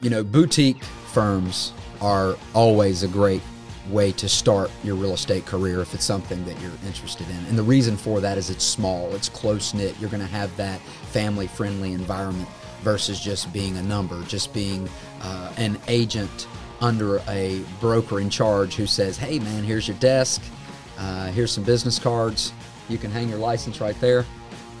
you know, boutique firms are always a great way to start your real estate career if it's something that you're interested in. And the reason for that is it's small, it's close knit. You're going to have that family friendly environment versus just being a number, just being uh, an agent under a broker in charge who says, hey man, here's your desk, uh, here's some business cards, you can hang your license right there.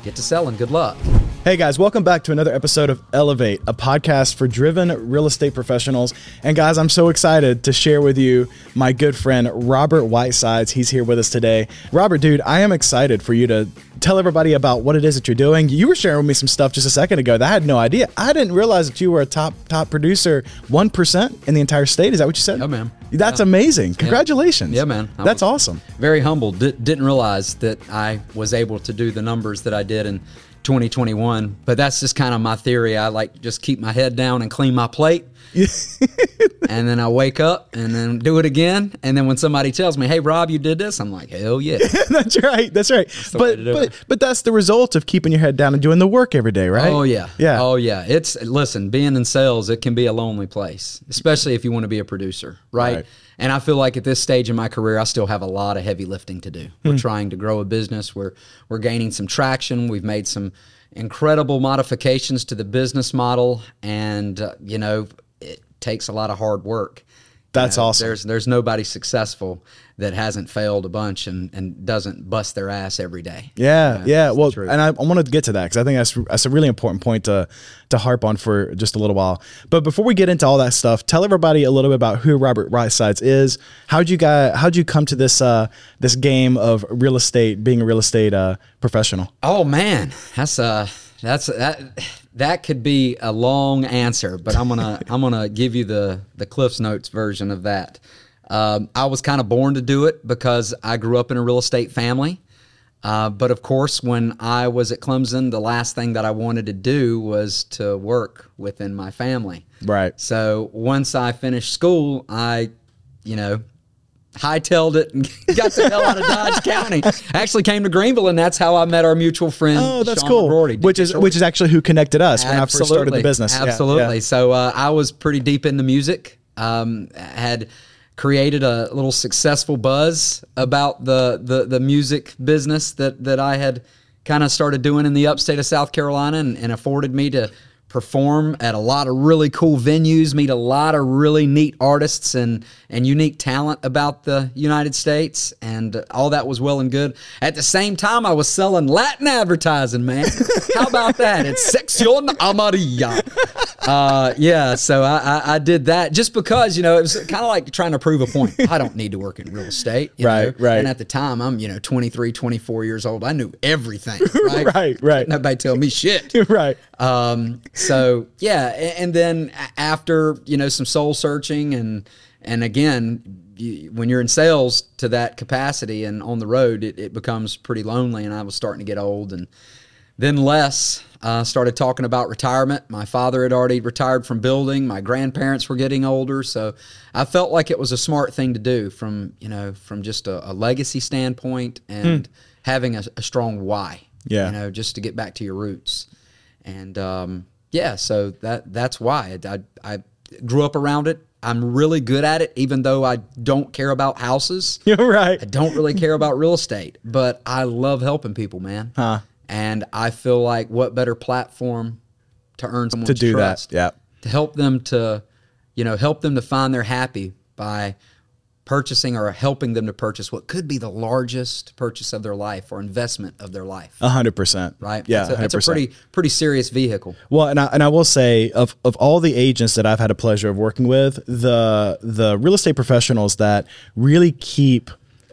Get to selling. Good luck. Hey guys, welcome back to another episode of Elevate, a podcast for driven real estate professionals. And guys, I'm so excited to share with you my good friend Robert Whitesides. He's here with us today. Robert, dude, I am excited for you to tell everybody about what it is that you're doing. You were sharing with me some stuff just a second ago that I had no idea. I didn't realize that you were a top top producer, one percent in the entire state. Is that what you said? Oh man, that's yeah. amazing. Congratulations. Yeah, man. I that's awesome. Very humbled. D- didn't realize that I was able to do the numbers that I did and 2021. But that's just kind of my theory. I like just keep my head down and clean my plate. and then I wake up and then do it again. And then when somebody tells me, "Hey, Rob, you did this," I'm like, "Hell yeah!" that's right. That's right. That's but but it. but that's the result of keeping your head down and doing the work every day, right? Oh yeah, yeah. Oh yeah. It's listen, being in sales, it can be a lonely place, especially if you want to be a producer, right? right. And I feel like at this stage in my career, I still have a lot of heavy lifting to do. We're hmm. trying to grow a business. We're we're gaining some traction. We've made some incredible modifications to the business model, and uh, you know, takes a lot of hard work. That's you know, awesome. There's there's nobody successful that hasn't failed a bunch and, and doesn't bust their ass every day. Yeah, yeah. Well, and I, I want to get to that because I think that's that's a really important point to to harp on for just a little while. But before we get into all that stuff, tell everybody a little bit about who Robert Whitesides is. How'd you guys How'd you come to this uh, this game of real estate, being a real estate uh, professional? Oh man, that's uh that's that that could be a long answer, but I'm gonna I'm gonna give you the the Cliff's Notes version of that. Um, I was kind of born to do it because I grew up in a real estate family. Uh, but of course, when I was at Clemson, the last thing that I wanted to do was to work within my family. Right. So once I finished school, I, you know, hightailed it and got the hell out of Dodge County. Actually came to Greenville, and that's how I met our mutual friend. Oh, that's Sean cool. McGrory. Which is which is actually who connected us Absolutely. when I first started the business. Absolutely. Yeah, yeah. So uh, I was pretty deep into music. Um, had created a little successful buzz about the the, the music business that that I had kind of started doing in the upstate of South Carolina and, and afforded me to perform at a lot of really cool venues, meet a lot of really neat artists and and unique talent about the United States, and all that was well and good. At the same time, I was selling Latin advertising, man. How about that? It's Sección Amarilla. Uh, yeah, so I, I, I, did that just because you know it was kind of like trying to prove a point. I don't need to work in real estate, right? Know? Right. And at the time, I'm you know 23, 24 years old. I knew everything, right? right, right. Nobody tell me shit, right? Um, so yeah, and then after you know some soul searching and and again, you, when you're in sales to that capacity and on the road, it, it, becomes pretty lonely. And I was starting to get old, and then Les uh, started talking about retirement. My father had already retired from building. My grandparents were getting older, so I felt like it was a smart thing to do from you know from just a, a legacy standpoint and hmm. having a, a, strong why. Yeah, you know, just to get back to your roots. And um, yeah, so that that's why I, I grew up around it. I'm really good at it, even though I don't care about houses. You're right. I don't really care about real estate, but I love helping people, man. Huh. And I feel like what better platform to earn someone's to do trust, that, yeah, to help them to, you know, help them to find their happy by purchasing or helping them to purchase what could be the largest purchase of their life or investment of their life. A hundred percent. Right. Yeah. That's a, that's a, pretty, pretty serious vehicle. Well, and I, and I will say of, of all the agents that I've had a pleasure of working with, the, the real estate professionals that really keep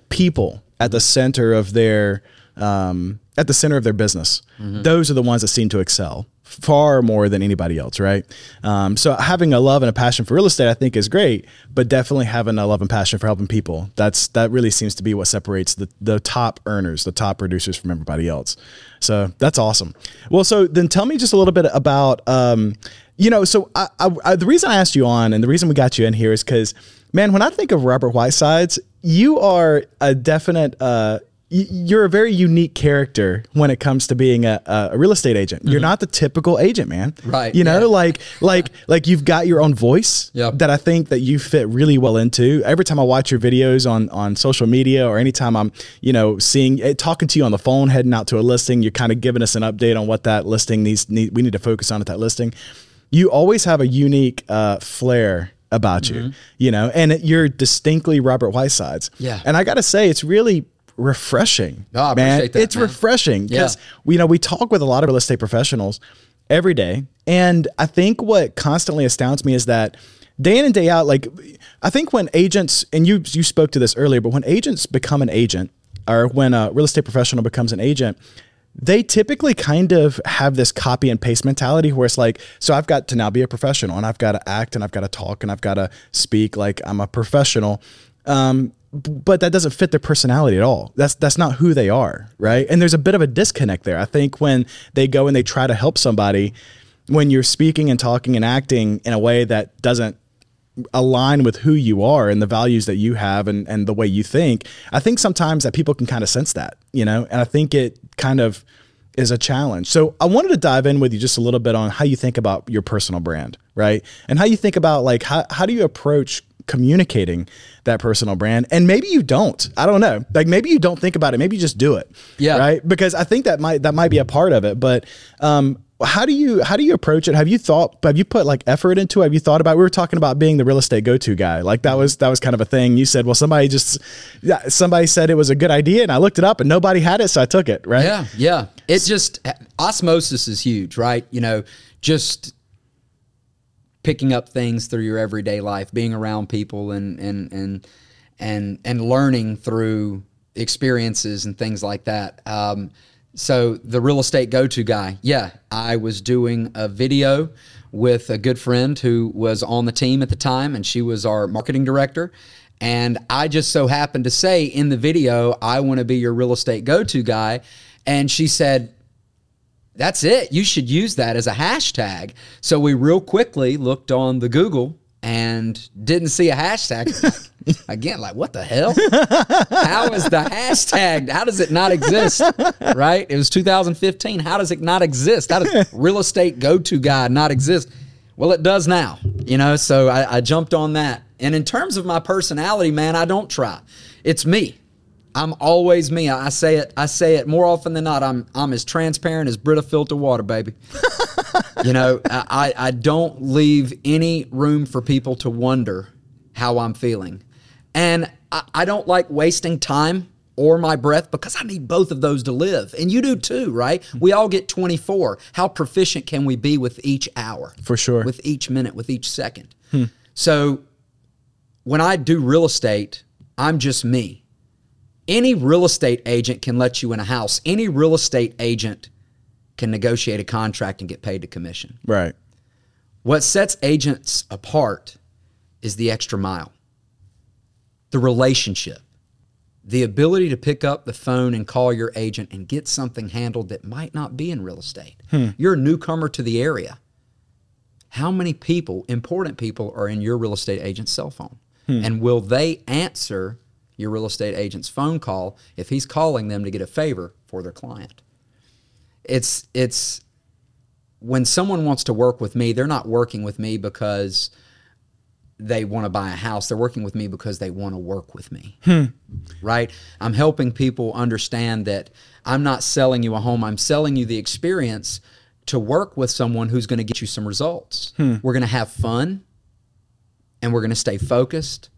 people at the center of their, um, at the center of their business, mm-hmm. those are the ones that seem to excel far more than anybody else, right? Um, so having a love and a passion for real estate, I think, is great, but definitely having a love and passion for helping people. That's that really seems to be what separates the the top earners, the top producers from everybody else. So that's awesome. Well, so then tell me just a little bit about, um, you know, so I, I, I, the reason I asked you on and the reason we got you in here is because, man, when I think of Robert Whitesides, you are a definite. Uh, you're a very unique character when it comes to being a, a real estate agent. You're not the typical agent, man. Mm-hmm. Right, You know, yeah. like like like you've got your own voice Yep. that I think that you fit really well into. Every time I watch your videos on on social media or anytime I'm, you know, seeing eh, talking to you on the phone, heading out to a listing, you're kind of giving us an update on what that listing needs need, we need to focus on at that listing. You always have a unique uh, flair about you, you know, and it- you're distinctly Robert Whitesides. Yeah. And I got to say, it's really refreshing. Oh, I man. appreciate that, It's man. refreshing because Yeah. you know we talk with a lot of real estate professionals every day, and I think what constantly astounds me is that day in and day out, like I think when agents and you you spoke to this earlier, but when agents become an agent or when a real estate professional becomes an agent. They typically kind of have this copy and paste mentality where it's like, so I've got to now be a professional and I've got to act and I've got to talk and I've got to speak like I'm a professional. Um, but that doesn't fit their personality at all. That's that's not who they are, right? And there's a bit of a disconnect there. I think when they go and they try to help somebody, when you're speaking and talking and acting in a way that doesn't align with who you are and the values that you have and, and the way you think, I think sometimes that people can kind of sense that, you know, and I think it kind of is a challenge. So I wanted to dive in with you just a little bit on how you think about your personal brand, right? And how you think about like how, how do you approach communicating that personal brand. And maybe you don't. I don't know. Like maybe you don't think about it. Maybe you just do it. Yeah. right? Because i think that might that might be a part of it. But um how do you how do you approach it? Have you thought have you put like effort into it? Have you thought about we were talking about being the real estate go-to guy. Like that was that was kind of a thing. You said well somebody just yeah, somebody said it was a good idea and i looked it up and nobody had it so i took it. Right? Yeah, yeah. It just osmosis is huge, right? You know, just picking up things through your everyday life, being around people and and and and and learning through experiences and things like that. Um, so the real estate go-to guy, yeah, I was doing a video with a good friend who was on the team at the time, and she was our marketing director. And I just so happened to say in the video, I want to be your real estate go-to guy. And she said, that's it. You should use that as a hashtag. So we real quickly looked on the Google and didn't see a hashtag. Again, like what the hell? How is the hashtag? How does it not exist? Right? It was 2015. How does it not exist? How does real estate go to guy not exist? Well, it does now. You know, so I, I jumped on that. And in terms of my personality, man, I don't try. It's me. I'm always me. I say it. I say it more often than not. I'm I'm as transparent as Brita filter water, baby. you know, I I don't leave any room for people to wonder how I'm feeling, and I, I don't like wasting time or my breath because I need both of those to live, and you do too, right? We all get 24. How proficient can we be with each hour? For sure. With each minute, with each second. Hmm. So when I do real estate, I'm just me. Any real estate agent can let you in a house. Any real estate agent can negotiate a contract and get paid a commission. right What sets agents apart is the extra mile, the relationship, the ability to pick up the phone and call your agent and get something handled that might not be in real estate. Hmm. You're a newcomer to the area. How many people, important people, are in your real estate agent's cell phone? Hmm. And will they answer your real estate agent's phone call if he's calling them to get a favor for their client? It's it's when someone wants to work with me, they're not working with me because they want to buy a house. They're working with me because they want to work with me. Hmm. Right? I'm helping people understand that I'm not selling you a home, I'm selling you the experience to work with someone who's going to get you some results. Hmm. We're going to have fun and we're going to stay focused.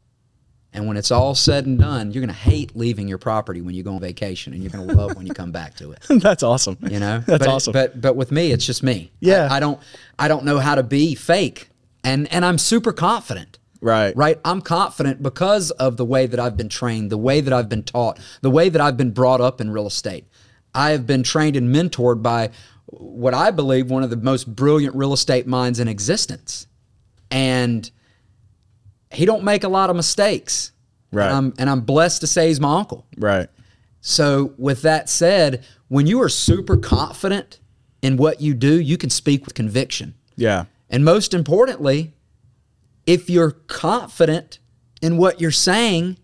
And when it's all said and done, you're going to hate leaving your property when you go on vacation and you're going to love when you come back to it. That's awesome. You know? That's but, awesome. but but with me it's just me. Yeah. I, I don't i don't know how to be fake. And and i'm super confident. Right. right? I'm confident because of the way that i've been trained the way that i've been taught the way that i've been brought up in real estate. I have been trained and mentored by what i believe one of the most brilliant real estate minds in existence. And he don't make a lot of mistakes Right. and i'm, and I'm blessed to say he's my uncle right so, with that said, when you are super confident in what you do, you can speak with conviction. yeah And most importantly, if you're confident in what you're saying,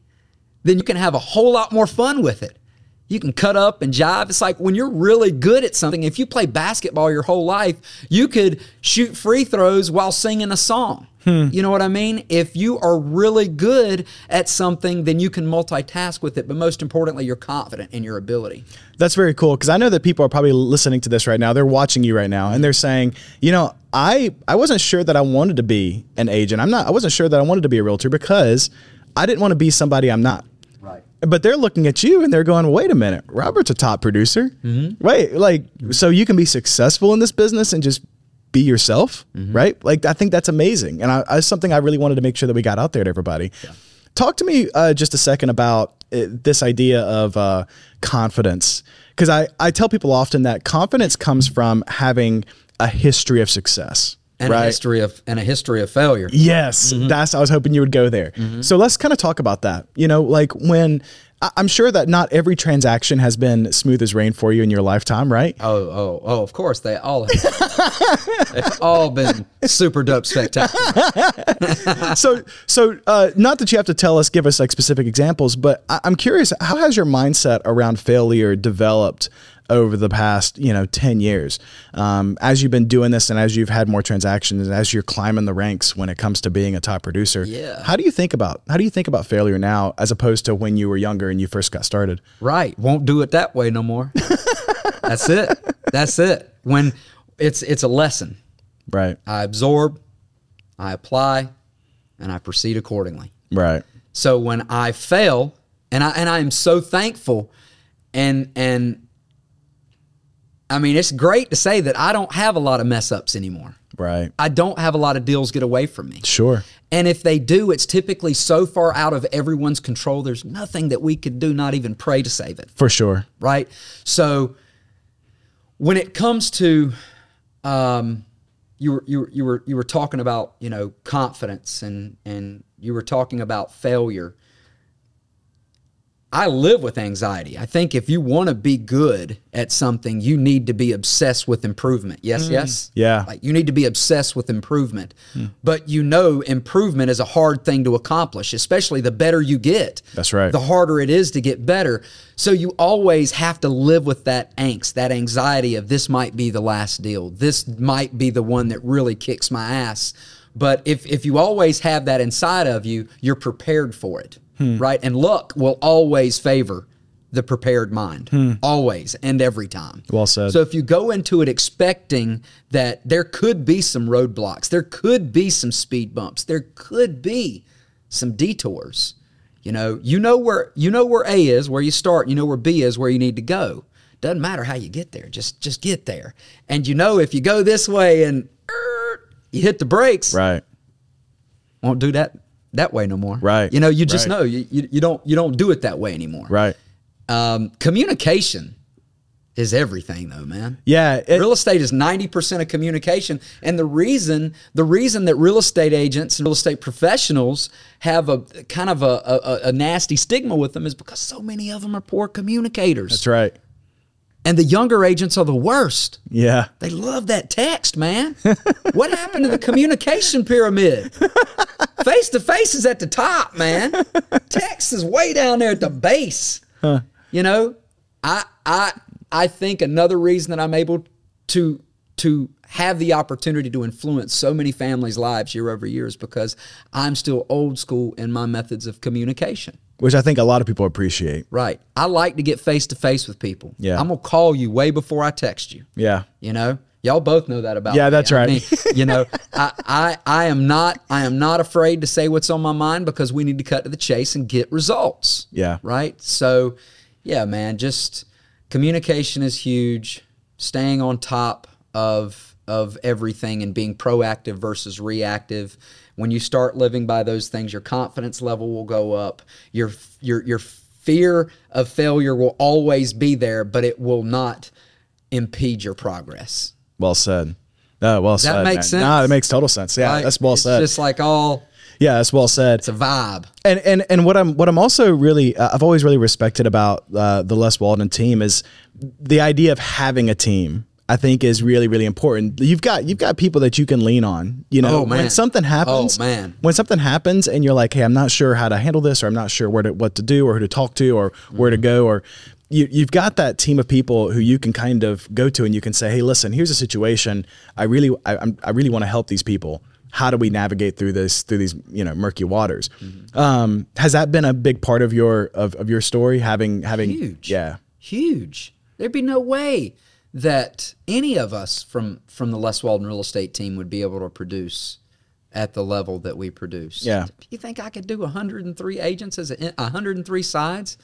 then you can have a whole lot more fun with it. You can cut up and jive. It's like when you're really good at something, if you play basketball your whole life, you could shoot free throws while singing a song. Hmm. You know what I mean? If you are really good at something, then you can multitask with it. But most importantly, you're confident in your ability. That's very cool because I know that people are probably listening to this right now. They're watching you right now, and they're saying, you know, I I wasn't sure that I wanted to be an agent. I'm not. I wasn't sure that I wanted to be a realtor because I didn't want to be somebody I'm not. But they're looking at you and they're going, wait a minute, Robert's a top producer. Wait, like, so you can be successful in this business and just be yourself, right? Like, I think that's amazing. And I, I, something I really wanted to make sure that we got out there to everybody. Talk to me uh, just a second about uh, this idea of uh, confidence. Because I, I tell people often that confidence comes from having a history of success. And a history of and a history of failure. Yes, that's. I was hoping you would go there. So let's kind of talk about that. You know, like when I'm sure that not every transaction has been smooth as rain for you in your lifetime, right? Oh, oh, oh! Of course, they all have. They've all been super dope spectacular. so, so uh, not that you have to tell us, give us like specific examples, but I- I'm curious, how has your mindset around failure developed over the past, you know, 10 years? Um, as you've been doing this and as you've had more transactions and as you're climbing the ranks when it comes to being a top producer, Yeah. how do you think about, how do you think about failure now as opposed to when you were younger and you first got started? Right. Won't do it that way no more. That's it. That's it. When it's it's a lesson. Right. I absorb, I apply, and I proceed accordingly. Right. So when I fail, and I and I am so thankful, and and I mean it's great to say that I don't have a lot of mess ups anymore. Right. I don't have a lot of deals get away from me. Sure. And if they do, it's typically so far out of everyone's control. There's nothing that we could do, not even pray to save it. For sure. right? So when it comes to um, you were you were you were you were talking about you know confidence and and you were talking about failure. I live with anxiety. I think if you want to be good at something, you need to be obsessed with improvement. Yes, mm. yes. Yeah. Like you need to be obsessed with improvement. Hmm. But you know improvement is a hard thing to accomplish, especially the better you get. That's right. The harder it is to get better. So you always have to live with that angst, that anxiety of this might be the last deal. This might be the one that really kicks my ass. But if if you always have that inside of you, you're prepared for it. Right? And luck will always favor the prepared mind. Always and every time. Well said. So if you go into it expecting that there could be some roadblocks, there could be some speed bumps, there could be some detours. You know, you know where you know where A is, where you start, you know where B is, where you need to go. Doesn't matter how you get there, just just get there. And you know if you go this way and er, you hit the brakes, Right. won't do that that way no more. Right. You know, you just Right. know you, you you don't you don't do it that way anymore. Right. Um, communication is everything though, man. Yeah. it- real estate is 90% of communication and the reason the reason that real estate agents and real estate professionals have a kind of a, a, a nasty stigma with them is because so many of them are poor communicators that's right. And the younger agents are the worst. Yeah. they love that text man. What happened to the communication pyramid? Face to face is at the top man. Text is way down there at the base. You know i i i think another reason that i'm able to to have the opportunity to influence so many families lives year over year is because i'm still old school in my methods of communication Which I think a lot of people appreciate. right i like to get face to face with people Yeah. i'm gonna call you way before i text you Yeah. you know, y'all both know that about Yeah, me. that's I right. mean, you know, I, I I am not I am not afraid to say what's on my mind because we need to cut to the chase and get results. Yeah. Right. So, yeah, man, just communication is huge. Staying on top of of everything and being proactive versus reactive. When you start living by those things, your confidence level will go up. Your your your fear of failure will always be there, but it will not impede your progress. Well said. No, well said. that make man. sense? No, it makes total sense. Yeah, Right? that's well it's said. Just like all, yeah, that's well said. it's a vibe. And and and what I'm what I'm also really uh, I've always really respected about uh, the Les Walden team is the idea of having a team. I think is really really important. You've got you've got people that you can lean on. You know, Oh, man. when something happens, Oh, man. when something happens, and you're like, hey, I'm not sure how to handle this, or I'm not sure where to what to do, or who to talk to, or where to go, or you, you've got that team of people who you can kind of go to and you can say, Hey, listen, here's a situation. I really, I, I'm, I really want to help these people. How do we navigate through this, through these, you know, murky waters? Um, has that been a big part of your, of, of your story? Having, having, huge. yeah, Huge. There'd be no way that any of us from from the Les Walden real estate team would be able to produce at the level that we produce. Yeah. You think I could do 103 agents as a, 103 sides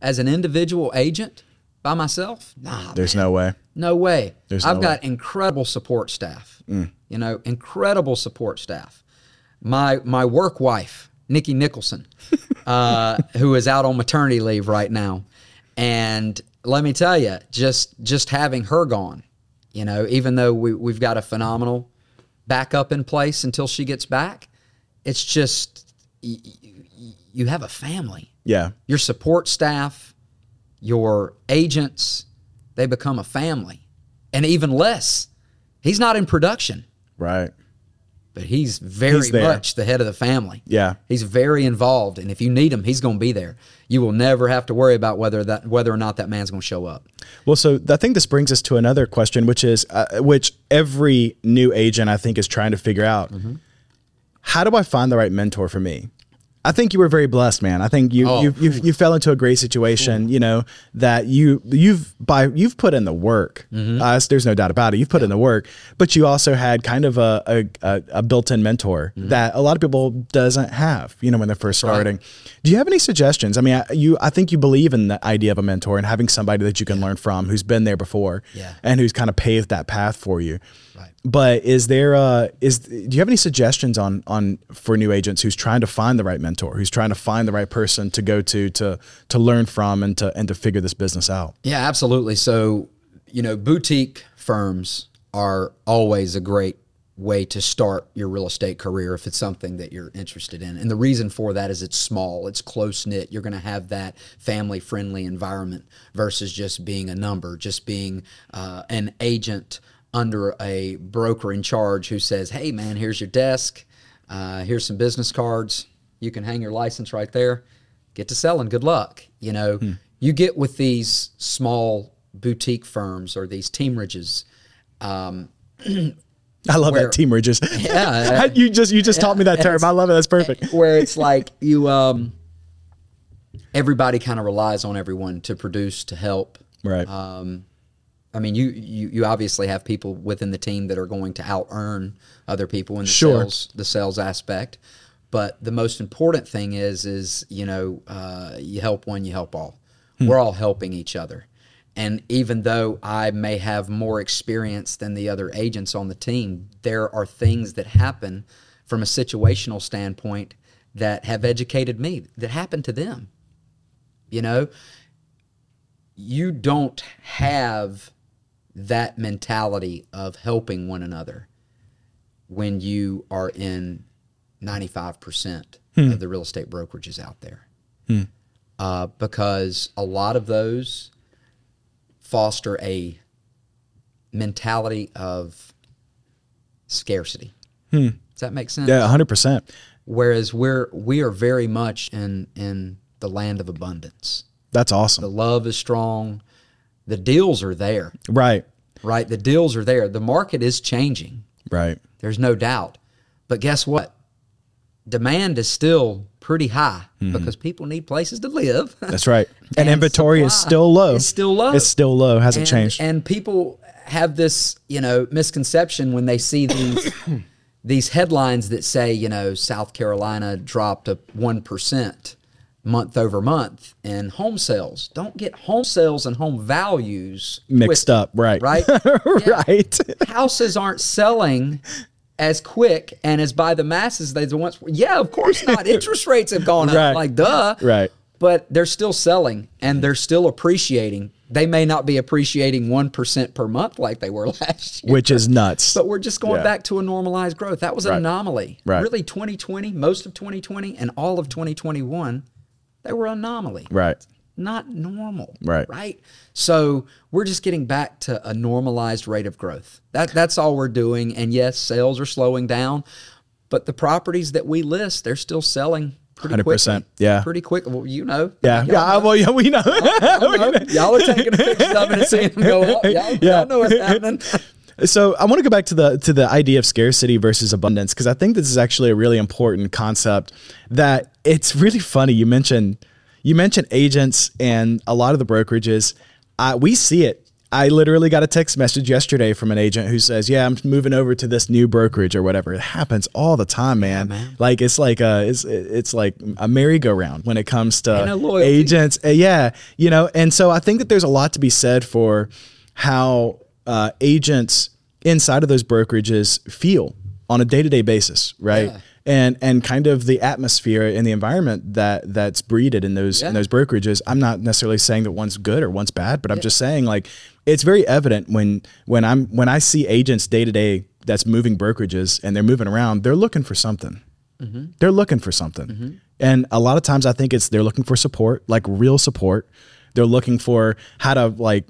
as an individual agent by myself? Nah, there's no way. no way. There's I've no got incredible support staff. You know, incredible support staff. My my work wife, Nikki Nicholson, uh, who is out on maternity leave right now, and let me tell you, just just having her gone, you know, even though we we've got a phenomenal backup in place until she gets back, it's just y- y- you have a family Yeah. your support staff, your agents, they become a family. And even Les, he's not in production, Right. but he's very He's much the head of the family. Yeah. He's very involved, and if you need him, he's going to be there. You will never have to worry about whether that whether or not that man's going to show up. Well, so I think this brings us to another question, which is, uh, which every new agent I think is trying to figure out. How do I find the right mentor for me? I think you were very blessed, man. I think you Oh, you, you you fell into a great situation. You know that you you've by you've put in the work. Uh, there's no doubt about it. You've put in the work, but you also had kind of a a, a, built-in mentor that a lot of people doesn't have. You know when they're first starting. Do you have any suggestions? I mean, I, you I think you believe in the idea of a mentor and having somebody that you can learn from who's been there before Yeah. and who's kind of paved that path for you. Right. But is there uh is do you have any suggestions on on for new agents who's trying to find the right mentor, who's trying to find the right person to go to to to learn from and to and to figure this business out? Yeah, absolutely. So, you know, boutique firms are always a great way to start your real estate career if it's something that you're interested in. And the reason for that is it's small, it's close knit. You're going to have that family friendly environment versus just being a number, just being uh, an agent under a broker in charge who says, hey, man, here's your desk, uh, here's some business cards. You can hang your license right there. Get to selling. Good luck. You know, you get with these small boutique firms or these teamridges. Um, I love Where- that team ridges. Yeah. you just you just taught me that term. I love it. That's perfect. where it's like you um everybody kind of relies on everyone to produce to help Right. um i mean you, you you obviously have people within the team that are going to out earn other people in the Sure. sales the sales aspect. But the most important thing is is you know uh, you help one you help all. We're all helping each other. And even though i may have more experience than the other agents on the team there are things that happen from a situational standpoint that have educated me that happened to them. You know you don't have that mentality of helping one another when you are in 95% hmm. of the real estate brokerages out there. Hmm. Uh, because a lot of those foster a mentality of scarcity. Hmm. Does that make sense? Yeah, hundred percent. Whereas we're we are very much in in the land of abundance. That's awesome. The love is strong. The deals are there, Right. right? The deals are there. The market is changing. Right. There's no doubt. But guess what? Demand is still pretty high mm-hmm. because people need places to live. That's right. And, And inventory is still low. is still low. It's still low. Hasn't and, changed. And people have this, you know, misconception when they see these these headlines that say, you know, South Carolina dropped a one percent month over month in home sales. Don't get home sales and home values Mixed twisted, up. Right. Right? Yeah. right. Houses aren't selling as quick and as by the masses they once were. Yeah, of course not. Interest rates have gone Right. up. Like duh Right. but they're still selling and they're still appreciating. They may not be appreciating 1% per month like they were last year. Which is nuts. but we're just going Yeah. back to a normalized growth. That was an Right. anomaly. Right. Really 2020, most of 2020 and all of 2021, they were anomaly. right. Not normal. Right. Right. So we're just getting back to a normalized rate of growth. That that's all we're doing. And yes, sales are slowing down, but the properties that we list, they're still selling pretty 100%, yeah. Pretty quick. Well, you know. Yeah, Y'all yeah. I- Well, yeah, we know. Y'all, know. Y'all are taking pictures of it and seeing them go up. Y'all, Yeah. y'all know what's happening. So I want to go back to the to the idea of scarcity versus abundance because I think this is actually a really important concept. That it's really funny. You mentioned you mentioned agents and a lot of the brokerages. Uh, we see it. I literally got a text message yesterday from an agent who says, "Yeah, I'm moving over to this new brokerage or whatever." It happens all the time, man. man. Like it's like a it's it's like a merry-go-round when it comes to agents. Yeah, you know, and so I think that there's a lot to be said for how uh, agents inside of those brokerages feel on a day-to-day basis, right? Yeah. And and kind of the atmosphere and the environment that that's breeded in those Yeah. in those brokerages. I'm not necessarily saying that one's good or one's bad, but I'm just saying like it's very evident when when I'm when I see agents day to day that's moving brokerages and they're moving around, they're looking for something. They're looking for something. And a lot of times I think it's they're looking for support, like real support. They're looking for how to like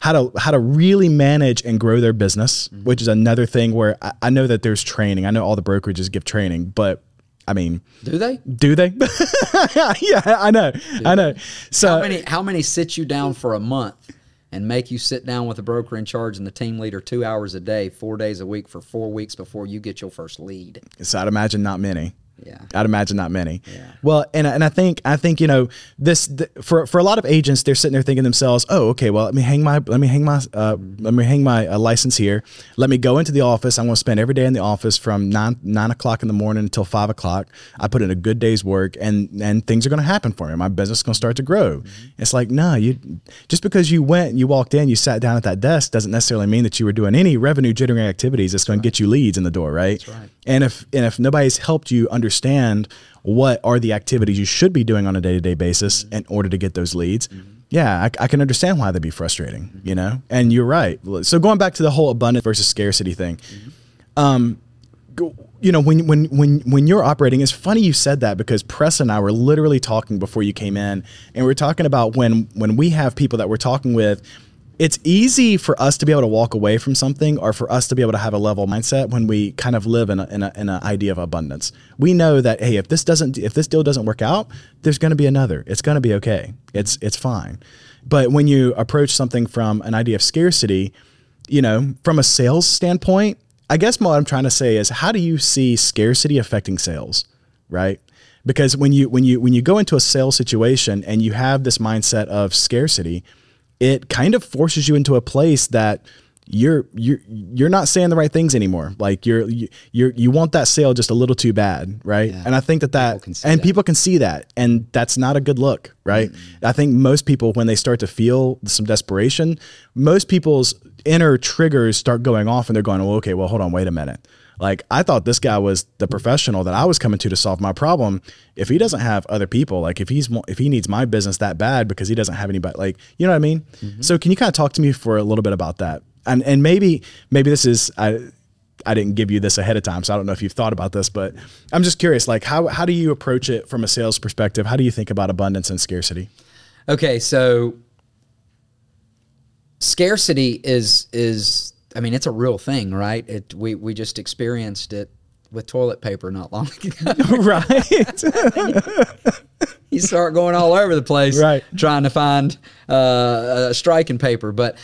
how to how to really manage and grow their business, mm-hmm. which is another thing where I, I know that there's training. I know all the brokerages give training, but I mean, Do they? do they? yeah, I know. I know. So How many? How many sit you down for a month and make you sit down with the broker in charge and the team leader two hours a day, four days a week for four weeks before you get your first lead? So I'd imagine not many. Yeah. I'd imagine not many. Well, and and I think I think you know this th- for for a lot of agents, they're sitting there thinking to themselves, oh, okay, well, let me hang my let me hang my uh, let me hang my uh, license here. Let me go into the office. I'm going to spend every day in the office from nine nine o'clock in the morning until five o'clock. I put in a good day's work, and and things are going to happen for me. My business is going to start to grow. It's like no, you just because you went, you walked in, you sat down at that desk doesn't necessarily mean that you were doing any revenue generating activities that's going to get you leads in the door, right? right. And if and if nobody's helped you understand what are the activities you should be doing on a day to day basis mm-hmm. in order to get those leads, mm-hmm. yeah, I, I can understand why that'd be frustrating, mm-hmm. you know. And you're right. So going back to the whole abundance versus scarcity thing, um, you know, when when when when you're operating, it's funny you said that because Press and I were literally talking before you came in, and we are talking about when when we have people that we're talking with. It's easy for us to be able to walk away from something, or for us to be able to have a level mindset when we kind of live in in a, in an idea of abundance. We know that hey, if this doesn't, if this deal doesn't work out, there's going to be another. It's going to be okay. It's it's fine. But when you approach something from an idea of scarcity, you know, from a sales standpoint, I guess what I'm trying to say is how do you see scarcity affecting sales, right? Because when you when you when you go into a sales situation and you have this mindset of scarcity, it kind of forces you into a place that you're you're you're not saying the right things anymore. Like you're you you're, you want that sale just a little too bad, right? Yeah. And I think that that People and that. people can see that, and that's not a good look, right? Mm-hmm. I think most people when they start to feel some desperation, most people's inner triggers start going off, and they're going, "Well, okay, well, hold on, wait a minute." Like I thought this guy was the professional that I was coming to to solve my problem. If he doesn't have other people, like if he's if he needs my business that bad because he doesn't have anybody, like you know what I mean. Mm-hmm. So can you kind of talk to me for a little bit about that? And and maybe maybe this is I I didn't give you this ahead of time, so I don't know if you've thought about this, but I'm just curious. Like how how do you approach it from a sales perspective? How do you think about abundance and scarcity? Okay, so scarcity is is I mean it's a real thing, right? It we we just experienced it with toilet paper not long ago. right. you start going all over the place, Right. Trying to find uh, a striking paper, but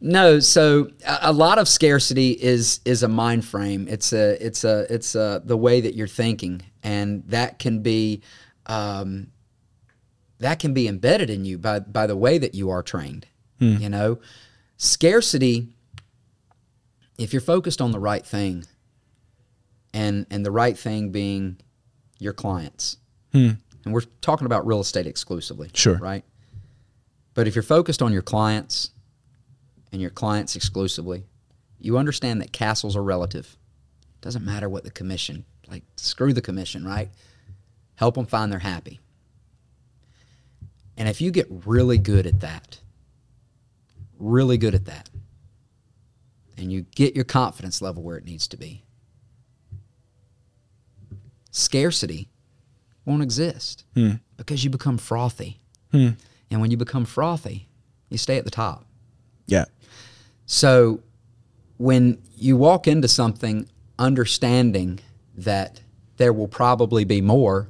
no. So a, a lot of scarcity is is a mind frame. It's a it's a it's a, the way that you're thinking, and that can be. Um, that can be embedded in you by by the way that you are trained. You know, scarcity. If you're focused on the right thing, and and the right thing being your clients, hmm. and we're talking about real estate exclusively, Sure. right? But if you're focused on your clients and your clients exclusively, you understand that castles are relative. Doesn't matter what the commission, like screw the commission, right? Help them find they're happy. And if you get really good at that, really good at that, and you get your confidence level where it needs to be, scarcity won't exist hmm. because you become frothy. Hmm. And when you become frothy, you stay at the top. Yeah. So when you walk into something understanding that there will probably be more,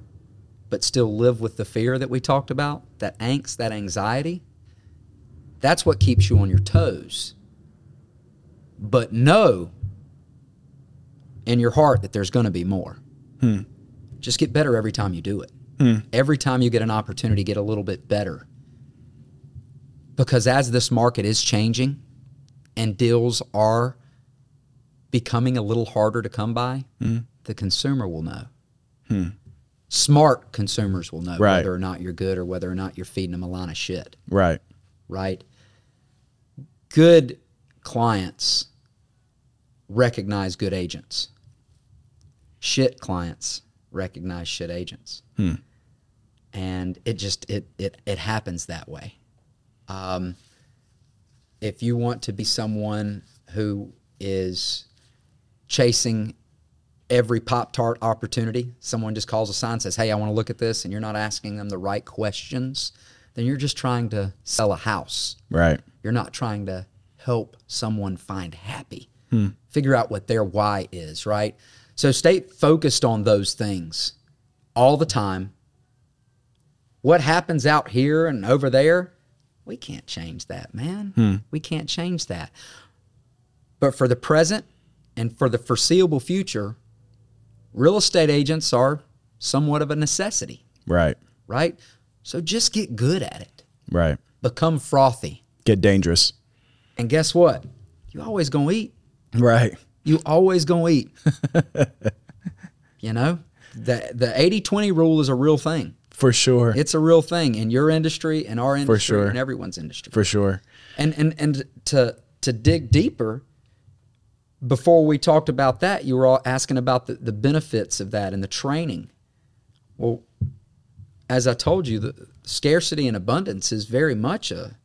but still live with the fear that we talked about, that angst, that anxiety, that's what keeps you on your toes. But know in your heart that there's going to be more. Hmm. Just get better every time you do it. Hmm. Every time you get an opportunity, get a little bit better. Because as this market is changing and deals are becoming a little harder to come by, hmm. the consumer will know. Smart consumers will know Right. whether or not you're good or whether or not you're feeding them a line of shit, Right. right? Good clients recognize good agents. Shit clients recognize shit agents. And it just it it it happens that way. Um, if you want to be someone who is chasing every Pop Tart opportunity, someone just calls a sign and says, Hey, I want to look at this, and you're not asking them the right questions, then you're just trying to sell a house. Right. You're not trying to help someone find happy. Hmm. Figure out what their why is, right? So stay focused on those things all the time. What happens out here and over there, we can't change that, man. Hmm. We can't change that. But for the present and for the foreseeable future, real estate agents are somewhat of a necessity, Right. right? So just get good at it. Right. Become frothy. Get dangerous. And guess what? You always gonna eat. Right. You always gonna eat. you know? The the 80-20 rule is a real thing. For sure. It's a real thing in your industry, in our industry, For sure. in everyone's industry. For sure. And and and to to dig deeper, before we talked about that, you were all asking about the, the benefits of that and the training. Well, as I told you, the scarcity and abundance is very much a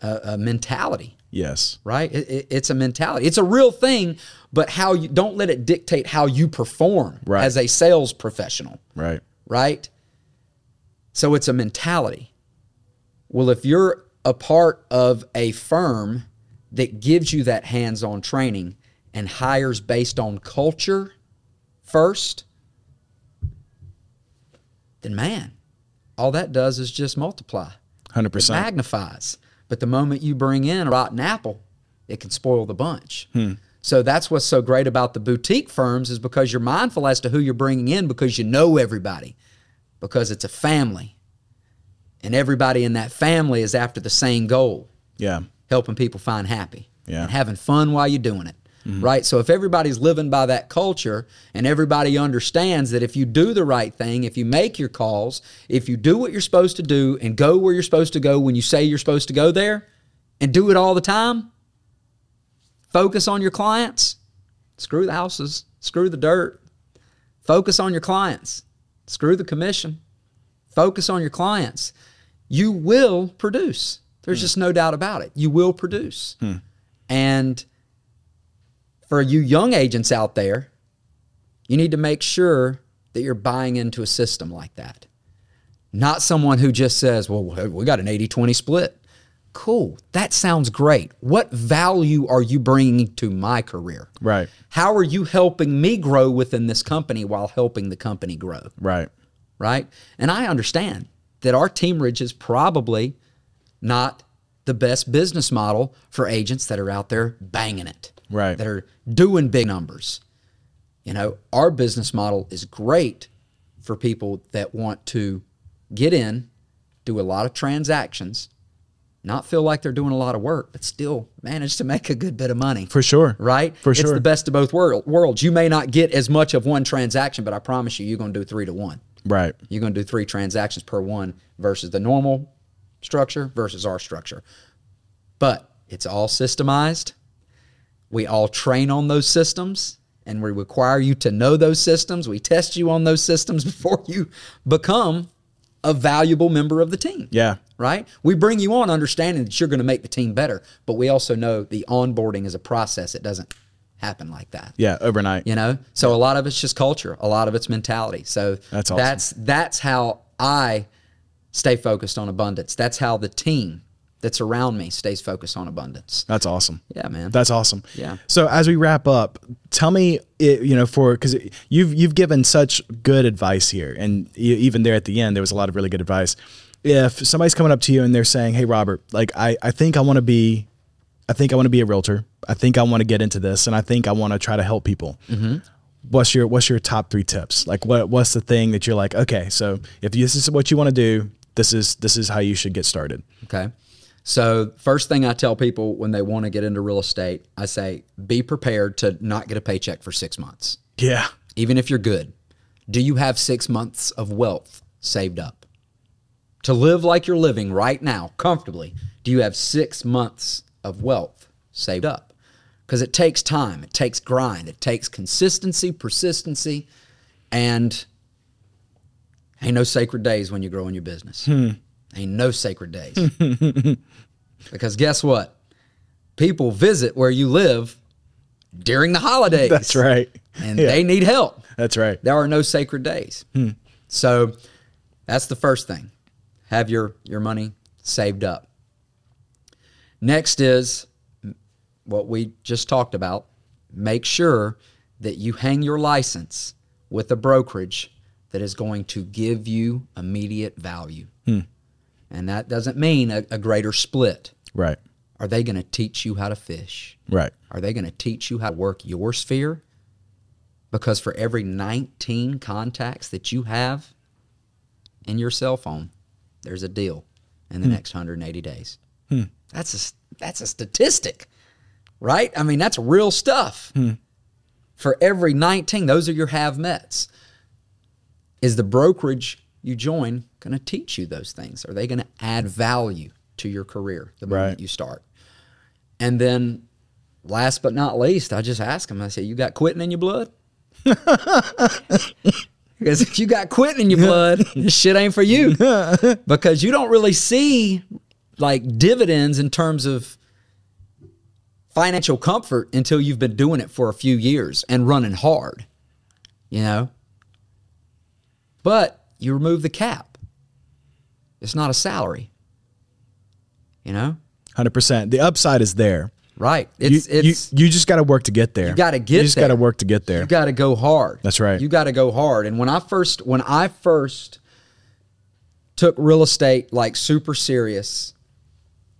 a, a mentality Yes. right? It, it- it's a mentality. It's a real thing, but how you don't let it dictate how you perform Right. as a sales professional, Right. right? So it's a mentality. Well, if you're a part of a firm that gives you that hands-on training and hires based on culture first, then man, all that does is just multiply. Hundred It percent. magnifies. But the moment you bring in a rotten apple, it can spoil the bunch. Hmm. So that's what's so great about the boutique firms is because you're mindful as to who you're bringing in because you know everybody, because it's a family. And everybody in that family is after the same goal Yeah. helping people find happy Yeah. and having fun while you're doing it. Mm-hmm. Right? So if everybody's living by that culture and everybody understands that if you do the right thing, if you make your calls, if you do what you're supposed to do and go where you're supposed to go when you say you're supposed to go there and do it all the time, focus on your clients, screw the houses, screw the dirt, focus on your clients, screw the commission, focus on your clients. You will produce. There's hmm. just no doubt about it. You will produce. Hmm. And for you young agents out there, you need to make sure that you're buying into a system like that. Not someone who just says, well, we got an 80 20 split. Cool. That sounds great. What value are you bringing to my career? Right. How are you helping me grow within this company while helping the company grow? Right. right? And I understand that our Team Ridge is probably not the best business model for agents that are out there banging it, Right. That are doing big numbers. You know, our business model is great for people that want to get in, do a lot of transactions, not feel like they're doing a lot of work, but still manage to make a good bit of money For sure. right? For sure. It's the best of both world, worlds. You may not get as much of one transaction, but I promise you, you're going to do three to one. Right. You're going to do three transactions per one versus the normal structure versus our structure. But it's all systemized. We all train on those systems and we require you to know those systems. We test you on those systems before you become a valuable member of the team Yeah. right? We bring you on understanding that you're going to make the team better, but we also know the onboarding is a process. It doesn't happen like that. Yeah. Overnight. You know? So a lot of it's just culture, a lot of it's mentality. So That's awesome. that's that's how I stay focused on abundance. That's how the team that's around me stays focused on abundance. That's awesome. Yeah, man. That's awesome. Yeah. So as we wrap up, tell me, it, you know, for because you've you've given such good advice here, and you, even there at the end, there was a lot of really good advice. If somebody's coming up to you and they're saying, "Hey, Robert, like I I think I want to be, I think I want to be a realtor. I think I want to get into this, and I think I want to try to help people." Mm-hmm. What's your What's your top three tips? Like, what What's the thing that you're like, okay, so if this is what you want to do, this is this is how you should get started. Okay. So, first thing I tell people when they want to get into real estate, I say, be prepared to not get a paycheck for six months, Yeah. even if you're good. Do you have six months of wealth saved up? To live like you're living right now, comfortably, do you have six months of wealth saved up? Because it takes time, it takes grind, it takes consistency, persistency, and ain't no sacred days when you grow in your business. Hmm. Ain't no sacred days. because guess what? People visit where you live during the holidays. That's right. And Yeah. they need help. That's right. There are no sacred days. Hmm. So that's the first thing. Have your, your money saved up. Next is what we just talked about. Make sure that you hang your license with a brokerage that is going to give you immediate value. Hmm. And that doesn't mean a, a greater split. Right. Are they going to teach you how to fish? Right. Are they going to teach you how to work your sphere? Because for every 19 contacts that you have in your cell phone, there's a deal in the hmm. next 180 days. Hmm. That's a that's a statistic, right? I mean, that's real stuff. Hmm. For every 19, those are your have mets. Is the brokerage you join going to teach you those things? Are they going to add value to your career the moment Right. you start? And then, last but not least, I just ask them. I say, "You got quitting in your blood?" because if you got quitting in your blood, this shit ain't for you. because you don't really see like dividends in terms of financial comfort until you've been doing it for a few years and running hard. You know. But you remove the cap. It's not a salary. You know? Hundred percent. The upside is there. Right. You, It's it's you, you just got to work to get there. You gotta get there. You just got to work to get there. you got to go hard. That's right. You got to go hard. And when I first when I first took real estate like super serious,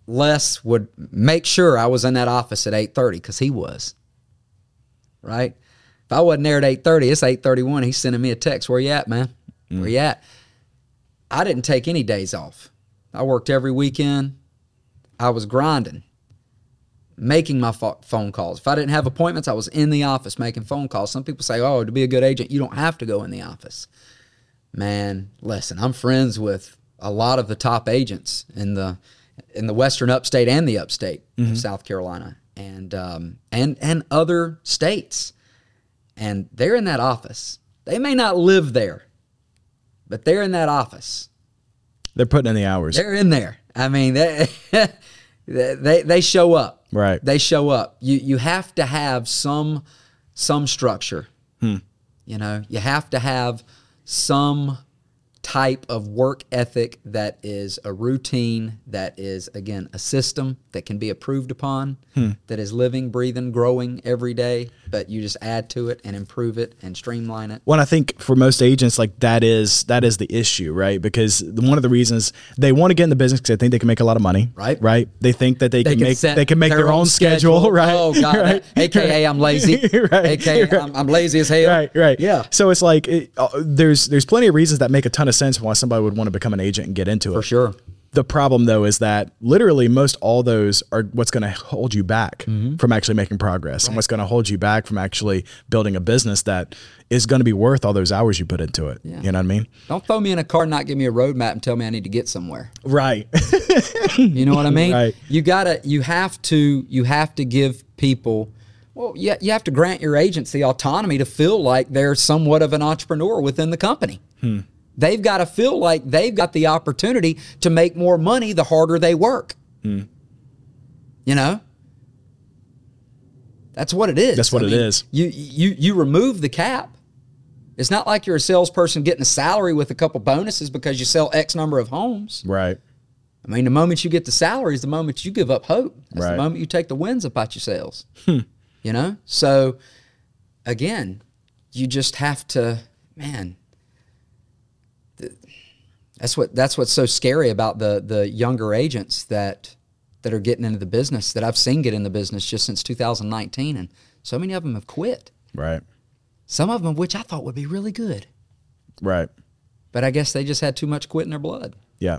Les would make sure I was in that office at 8:30 cuz he was. Right? If I wasn't there at 8:30, it's 8:31, he's sending me a text, "Where you at, man? Where mm. you at?" I didn't take any days off. I worked every weekend. I was grinding making my pho- phone calls. If I didn't have appointments, I was in the office making phone calls. Some people say, "Oh, to be a good agent, you don't have to go in the office." Man, listen, I'm friends with a lot of the top agents in the in the Western Upstate and the Upstate of South Carolina, and um, and and other states, and they're in that office. They may not live there, but they're in that office. They're putting in the hours. They're in there. I mean, they they they show up. Right. They show up. You you have to have some some structure. Hmm. You know, you have to have some type of work ethic that is a routine, that is again a system that can be approved upon, that is living, breathing, growing every day. But you just add to it and improve it and streamline it. Well, I think for most agents, like that is that is the issue, right? Because one of the reasons they want to get in the business because they think they can make a lot of money, Right. Right? They think that they, They can, can make they can make their, own schedule, right? Oh God, right? AKA I'm lazy. Right. AKA Right. I'm, I'm lazy as hell. right, right. Yeah. So it's like it, uh, there's there's plenty of reasons that make a ton of sense why somebody would want to become an agent and get into it. For sure. The problem though is that literally most all those are what's going to hold you back Mm-hmm. from actually making progress and what's going to hold you back from actually building a business that is going to be worth all those hours you put into it. Yeah. You know what I mean? Don't throw me in a car and not give me a roadmap and tell me I need to get somewhere. Right. You know what I mean? Right. You gotta, you have to, you have to give people. Well, yeah, you have to grant your agency autonomy to feel like they're somewhat of an entrepreneur within the company. They've got to feel like they've got the opportunity to make more money the harder they work. Hmm. You know, that's what it is. That's what I it mean, is. You you you remove the cap. It's not like you're a salesperson getting a salary with a couple bonuses because you sell X number of homes. right. I mean, the moment you get the salary is the moment you give up hope. That's Right. the moment you take the wins about your sales. Hmm. You know? So again, you just have to, man. Th- That's what that's what's so scary about the the younger agents that that are getting into the business that I've seen get in the business just since 2019, and so many of them have quit. Right. Some of them, which I thought would be really good, Right. but I guess they just had too much quit in their blood. Yeah.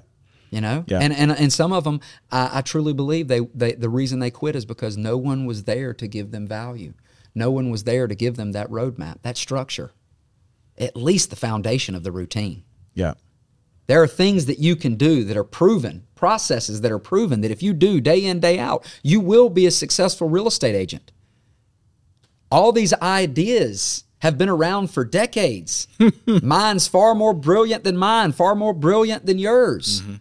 you know Yeah. and, and and some of them I, I truly believe they, they the reason they quit is because no one was there to give them value no one was there to give them that roadmap that structure at least the foundation of the routine Yeah. There are things that you can do that are proven processes that are proven that if you do day in day out you will be a successful real estate agent. All these ideas have been around for decades. Mine's far more brilliant than mine far more brilliant than yours. Mm-hmm.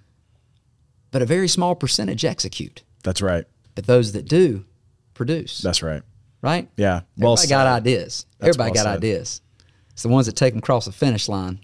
But a very small percentage execute. That's right. but those that do produce. That's right. right? Yeah. Well everybody got ideas. That's everybody well got said. ideas. It's the ones that take them across the finish line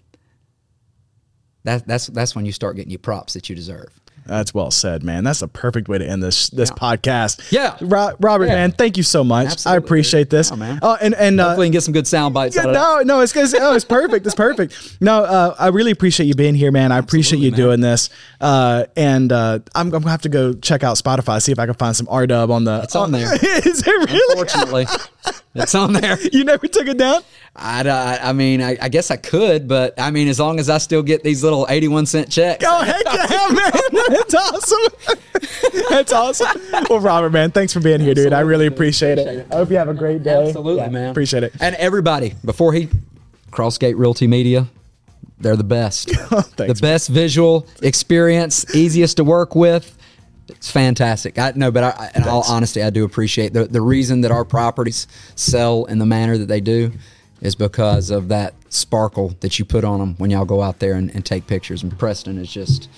that, that's that's when you start getting your props that you deserve That's well said, man. That's a perfect way to end this this podcast. Yeah. Ro- Robert, Yeah. man, thank you so much. I appreciate this. Yeah, man. Oh, and and uh, hopefully you can get some good sound bites yeah, out of no, no, it's it's, oh, it's perfect. It's perfect. No, uh, I really appreciate you being here, man. I appreciate you man. doing this. Uh, and uh, I'm, I'm gonna have to go check out Spotify, see if I can find some R Dub on the. It's on there. Is it really? Unfortunately, it's on there. You never took it down? I, I, I mean, I, I guess I could, but I mean, as long as I still get these little 81 cent checks. Oh heck yeah, man! That's awesome. That's awesome. Well, Robert, man, thanks for being here, dude. I really appreciate it. I hope you have a great day. Absolutely, Yeah, man. Appreciate it. And everybody, before he, Crossgate Realty Media, they're the best. the Thanks. best visual experience, easiest to work with. It's fantastic. I know, but I, I- in all honesty, I do appreciate the the reason that our properties sell in the manner that they do is because of that sparkle that you put on them when y'all go out there and, and take pictures. And Preston is just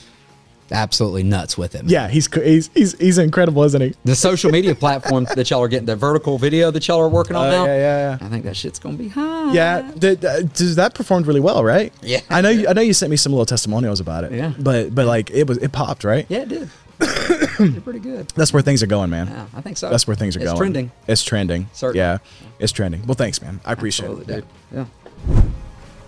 absolutely nuts with him. Yeah, he's he's he's, he's incredible, isn't he? The social media platform that y'all are getting, the vertical video that y'all are working on Uh, now. yeah, yeah, yeah. I think that shit's gonna be high. Yeah, did, uh, does that performed really well, right? Yeah. I know. You, I know you sent me some little testimonials about it. Yeah. but but like it was it popped, right? Yeah, it did. You're pretty good. That's where things are going, man. Yeah, I think so. That's where things are it's going. It's trending. It's trending. Certainly. Yeah, it's trending. Well, thanks, man. I appreciate Absolutely, it. dude. Yeah.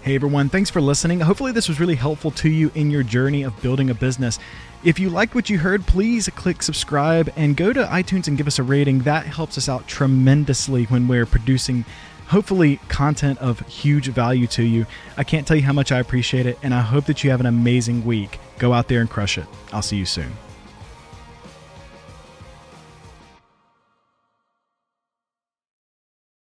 Hey everyone, thanks for listening. Hopefully, this was really helpful to you in your journey of building a business. If you liked what you heard, please click subscribe and go to iTunes and give us a rating. That helps us out tremendously when we're producing, hopefully, content of huge value to you. I can't tell you how much I appreciate it, and I hope that you have an amazing week. Go out there and crush it. I'll see you soon.